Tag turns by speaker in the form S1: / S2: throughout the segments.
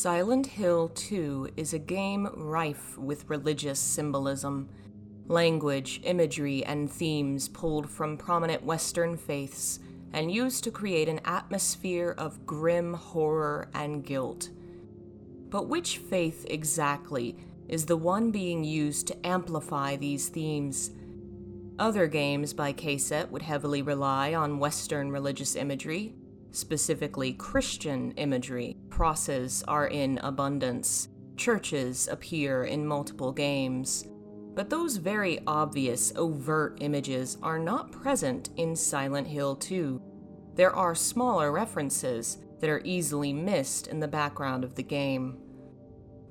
S1: Silent Hill 2 is a game rife with religious symbolism, language, imagery, and themes pulled from prominent Western faiths and used to create an atmosphere of grim horror and guilt. But which faith exactly is the one being used to amplify these themes? Other games by KCET would heavily rely on Western religious imagery, specifically Christian imagery. Crosses are in abundance. Churches appear in multiple games. But those very obvious, overt images are not present in Silent Hill 2. There are smaller references that are easily missed in the background of the game.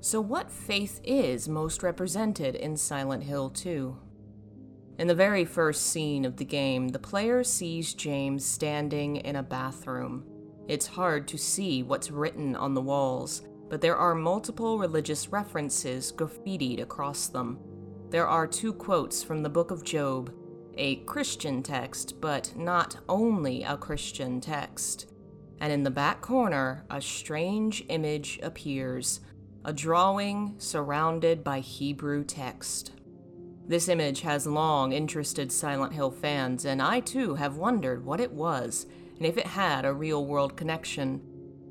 S1: So, what faith is most represented in Silent Hill 2? In the very first scene of the game, the player sees James standing in a bathroom. It's hard to see what's written on the walls, but there are multiple religious references graffitied across them. There are two quotes from the book of Job, a Christian text, but not only a Christian text. And in the back corner, a strange image appears a drawing surrounded by Hebrew text. This image has long interested Silent Hill fans, and I too have wondered what it was and if it had a real world connection.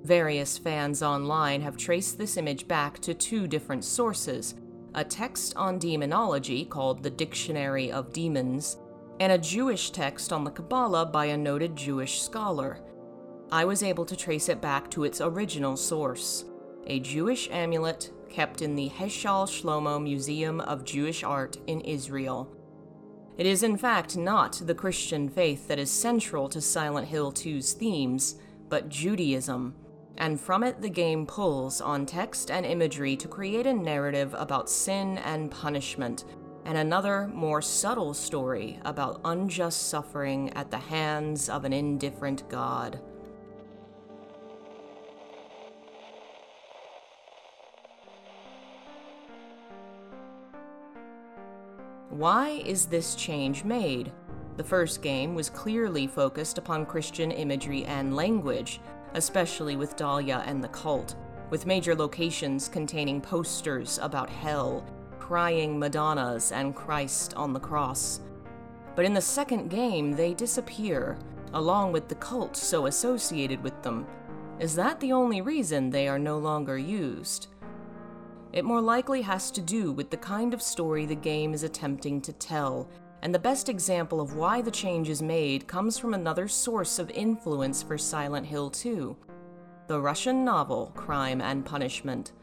S1: Various fans online have traced this image back to two different sources a text on demonology called the Dictionary of Demons, and a Jewish text on the Kabbalah by a noted Jewish scholar. I was able to trace it back to its original source a Jewish amulet kept in the Heichal Shlomo Museum of Jewish Art in Israel. It is, in fact, not the Christian faith that is central to Silent Hill 2's themes, but Judaism, and from it the game pulls on text and imagery to create a narrative about sin and punishment, and another, more subtle story about unjust suffering at the hands of an indifferent God. Why is this change made? The first game was clearly focused upon Christian imagery and language, especially with Dahlia and the cult, with major locations containing posters about hell, crying Madonnas, and Christ on the cross. But in the second game, they disappear, along with the cult so associated with them. Is that the only reason they are no longer used? It more likely has to do with the kind of story the game is attempting to tell, and the best example of why the change is made comes from another source of influence for Silent Hill 2 the Russian novel Crime and Punishment.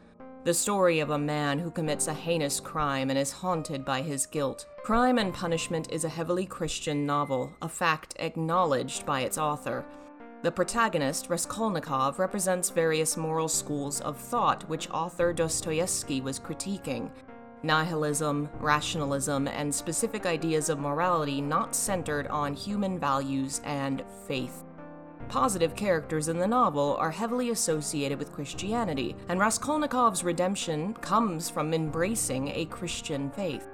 S1: The story of a man who commits a heinous crime and is haunted by his guilt. Crime and Punishment is a heavily Christian novel, a fact acknowledged by its author. The protagonist, Raskolnikov, represents various moral schools of thought which author Dostoevsky was critiquing nihilism, rationalism, and specific ideas of morality not centered on human values and faith. Positive characters in the novel are heavily associated with Christianity, and Raskolnikov's redemption comes from embracing a Christian faith.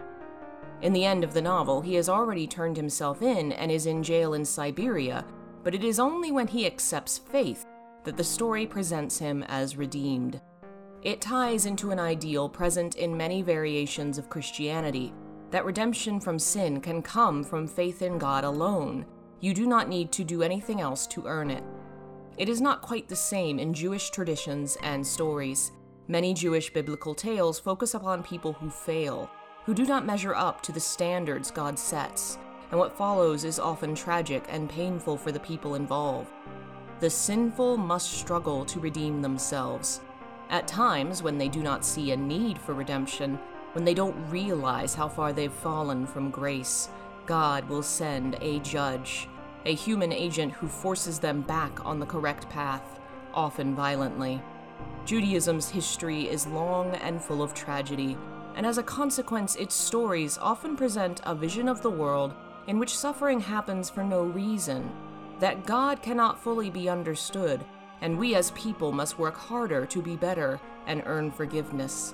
S1: In the end of the novel, he has already turned himself in and is in jail in Siberia, but it is only when he accepts faith that the story presents him as redeemed. It ties into an ideal present in many variations of Christianity that redemption from sin can come from faith in God alone. You do not need to do anything else to earn it. It is not quite the same in Jewish traditions and stories. Many Jewish biblical tales focus upon people who fail, who do not measure up to the standards God sets, and what follows is often tragic and painful for the people involved. The sinful must struggle to redeem themselves. At times, when they do not see a need for redemption, when they don't realize how far they've fallen from grace, God will send a judge, a human agent who forces them back on the correct path, often violently. Judaism's history is long and full of tragedy, and as a consequence, its stories often present a vision of the world in which suffering happens for no reason, that God cannot fully be understood, and we as people must work harder to be better and earn forgiveness.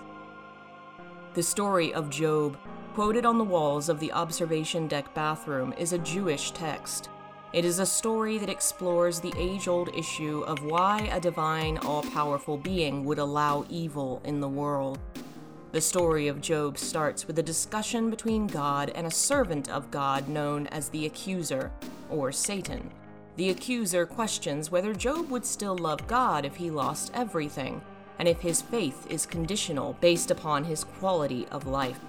S1: The story of Job, quoted on the walls of the observation deck bathroom, is a Jewish text. It is a story that explores the age old issue of why a divine, all powerful being would allow evil in the world. The story of Job starts with a discussion between God and a servant of God known as the Accuser, or Satan. The Accuser questions whether Job would still love God if he lost everything, and if his faith is conditional based upon his quality of life.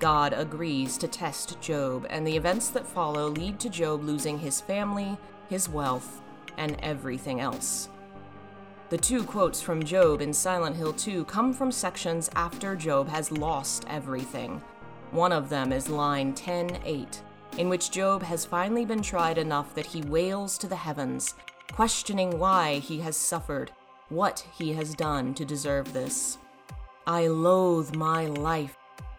S1: God agrees to test Job, and the events that follow lead to Job losing his family, his wealth, and everything else. The two quotes from Job in Silent Hill 2 come from sections after Job has lost everything. One of them is line 10:8, in which Job has finally been tried enough that he wails to the heavens, questioning why he has suffered, what he has done to deserve this. I loathe my life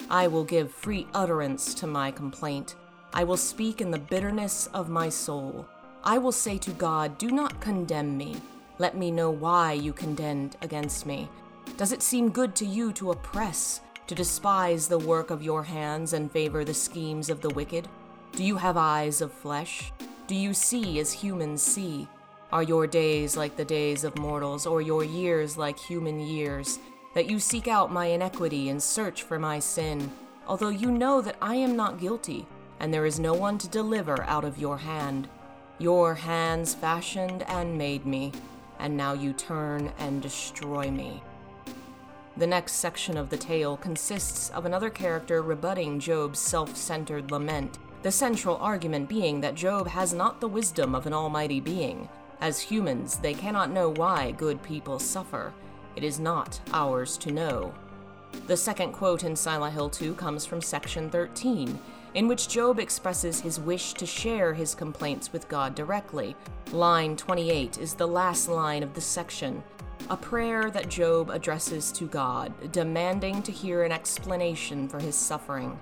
S1: I will give free utterance to my complaint. I will speak in the bitterness of my soul. I will say to God, Do not condemn me. Let me know why you contend against me. Does it seem good to you to oppress, to despise the work of your hands and favor the schemes of the wicked? Do you have eyes of flesh? Do you see as humans see? Are your days like the days of mortals, or your years like human years? that you seek out my iniquity and search for my sin, although you know that I am not guilty, and there is no one to deliver out of your hand. Your hands fashioned and made me, and now you turn and destroy me. The next section of the tale consists of another character rebutting Job's self centered lament, the central argument being that Job has not the wisdom of an almighty being. As humans, they cannot know why good people suffer, it is not ours to know. The second quote in Silent Hill 2 comes from section 13, in which Job expresses his wish to share his complaints with God directly. Line 28 is the last line of the section, a prayer that Job addresses to God, demanding to hear an explanation for his suffering.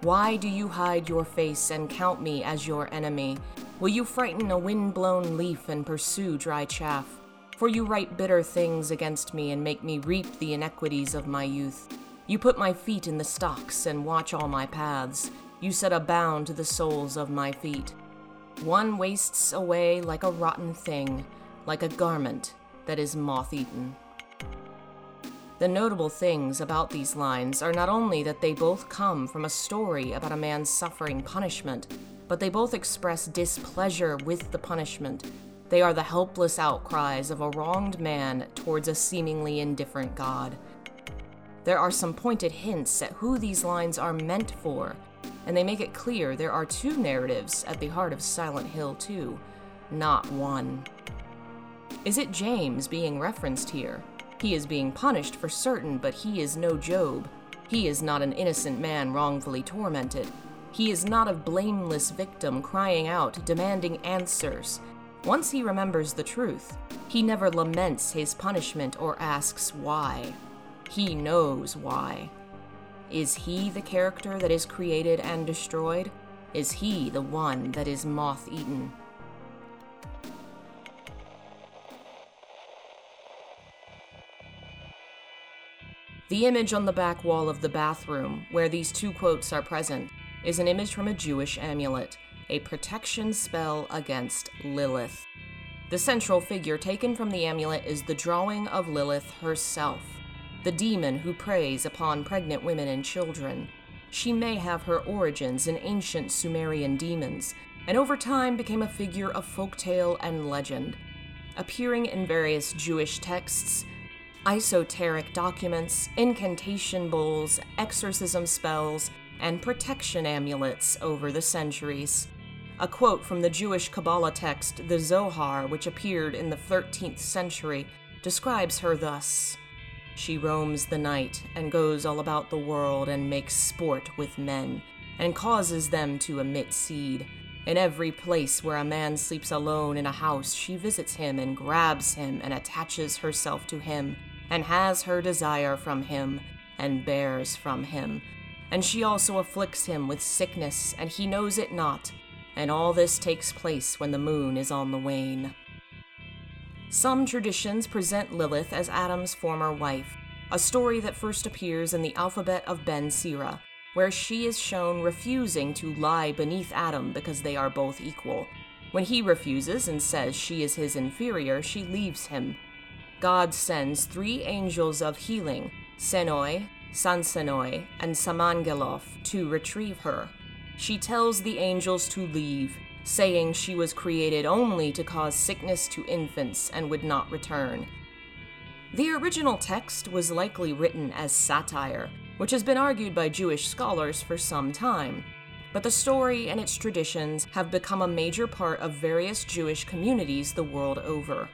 S1: Why do you hide your face and count me as your enemy? Will you frighten a wind blown leaf and pursue dry chaff? For you write bitter things against me and make me reap the iniquities of my youth. You put my feet in the stocks and watch all my paths. You set a bound to the soles of my feet. One wastes away like a rotten thing, like a garment that is moth eaten. The notable things about these lines are not only that they both come from a story about a man suffering punishment, but they both express displeasure with the punishment they are the helpless outcries of a wronged man towards a seemingly indifferent God. There are some pointed hints at who these lines are meant for, and they make it clear there are two narratives at the heart of Silent Hill 2, not one. Is it James being referenced here? He is being punished for certain, but he is no Job. He is not an innocent man wrongfully tormented. He is not a blameless victim crying out, demanding answers. Once he remembers the truth, he never laments his punishment or asks why. He knows why. Is he the character that is created and destroyed? Is he the one that is moth eaten? The image on the back wall of the bathroom, where these two quotes are present, is an image from a Jewish amulet a protection spell against Lilith. The central figure taken from the amulet is the drawing of Lilith herself, the demon who preys upon pregnant women and children. She may have her origins in ancient Sumerian demons, and over time became a figure of folktale and legend, appearing in various Jewish texts, esoteric documents, incantation bowls, exorcism spells, and protection amulets over the centuries. A quote from the Jewish Kabbalah text, the Zohar, which appeared in the 13th century, describes her thus She roams the night and goes all about the world and makes sport with men, and causes them to emit seed. In every place where a man sleeps alone in a house, she visits him and grabs him and attaches herself to him, and has her desire from him, and bears from him. And she also afflicts him with sickness, and he knows it not and all this takes place when the moon is on the wane. Some traditions present Lilith as Adam's former wife, a story that first appears in the alphabet of Ben Sira, where she is shown refusing to lie beneath Adam because they are both equal. When he refuses and says she is his inferior, she leaves him. God sends three angels of healing, Senoi, Sansenoi, and Samangelof, to retrieve her. She tells the angels to leave, saying she was created only to cause sickness to infants and would not return. The original text was likely written as satire, which has been argued by Jewish scholars for some time. But the story and its traditions have become a major part of various Jewish communities the world over.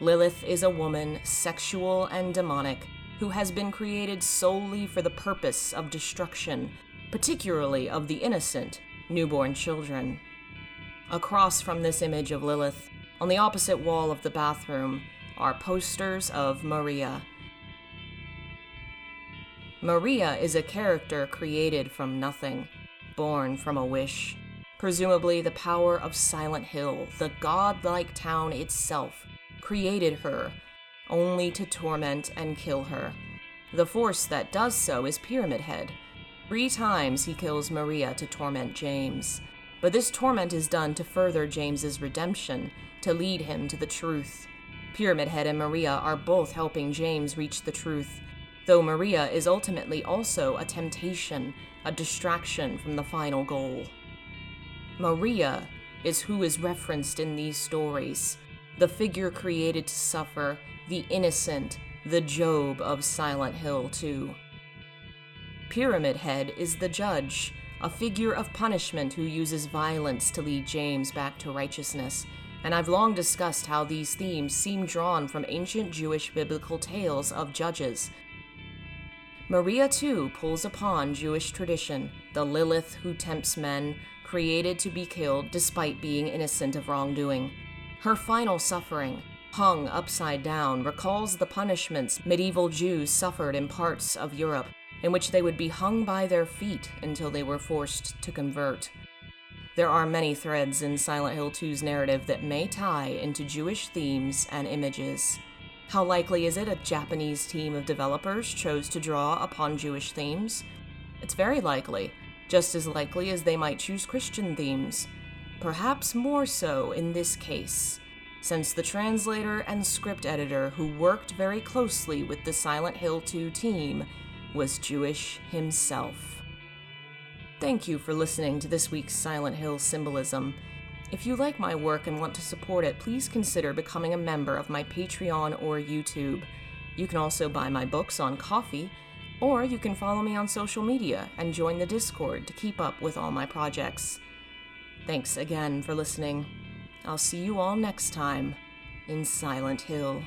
S1: Lilith is a woman, sexual and demonic, who has been created solely for the purpose of destruction, particularly of the innocent, newborn children. Across from this image of Lilith, on the opposite wall of the bathroom, are posters of Maria. Maria is a character created from nothing, born from a wish. Presumably, the power of Silent Hill, the godlike town itself, created her only to torment and kill her. The force that does so is Pyramid Head. Three times he kills Maria to torment James. But this torment is done to further James's redemption, to lead him to the truth. Pyramid Head and Maria are both helping James reach the truth, though Maria is ultimately also a temptation, a distraction from the final goal. Maria is who is referenced in these stories, the figure created to suffer, the innocent, the Job of Silent Hill 2. Pyramid Head is the judge, a figure of punishment who uses violence to lead James back to righteousness, and I've long discussed how these themes seem drawn from ancient Jewish biblical tales of judges. Maria, too, pulls upon Jewish tradition, the Lilith who tempts men, created to be killed despite being innocent of wrongdoing. Her final suffering, hung upside down, recalls the punishments medieval Jews suffered in parts of Europe in which they would be hung by their feet until they were forced to convert. There are many threads in Silent Hill 2's narrative that may tie into Jewish themes and images. How likely is it a Japanese team of developers chose to draw upon Jewish themes? It's very likely, just as likely as they might choose Christian themes. Perhaps more so in this case, since the translator and script editor who worked very closely with the Silent Hill 2 team was Jewish himself. Thank you for listening to this week's Silent Hill Symbolism. If you like my work and want to support it, please consider becoming a member of my Patreon or YouTube. You can also buy my books on Ko-fi, or you can follow me on social media and join the Discord to keep up with all my projects. Thanks again for listening. I'll see you all next time in Silent Hill.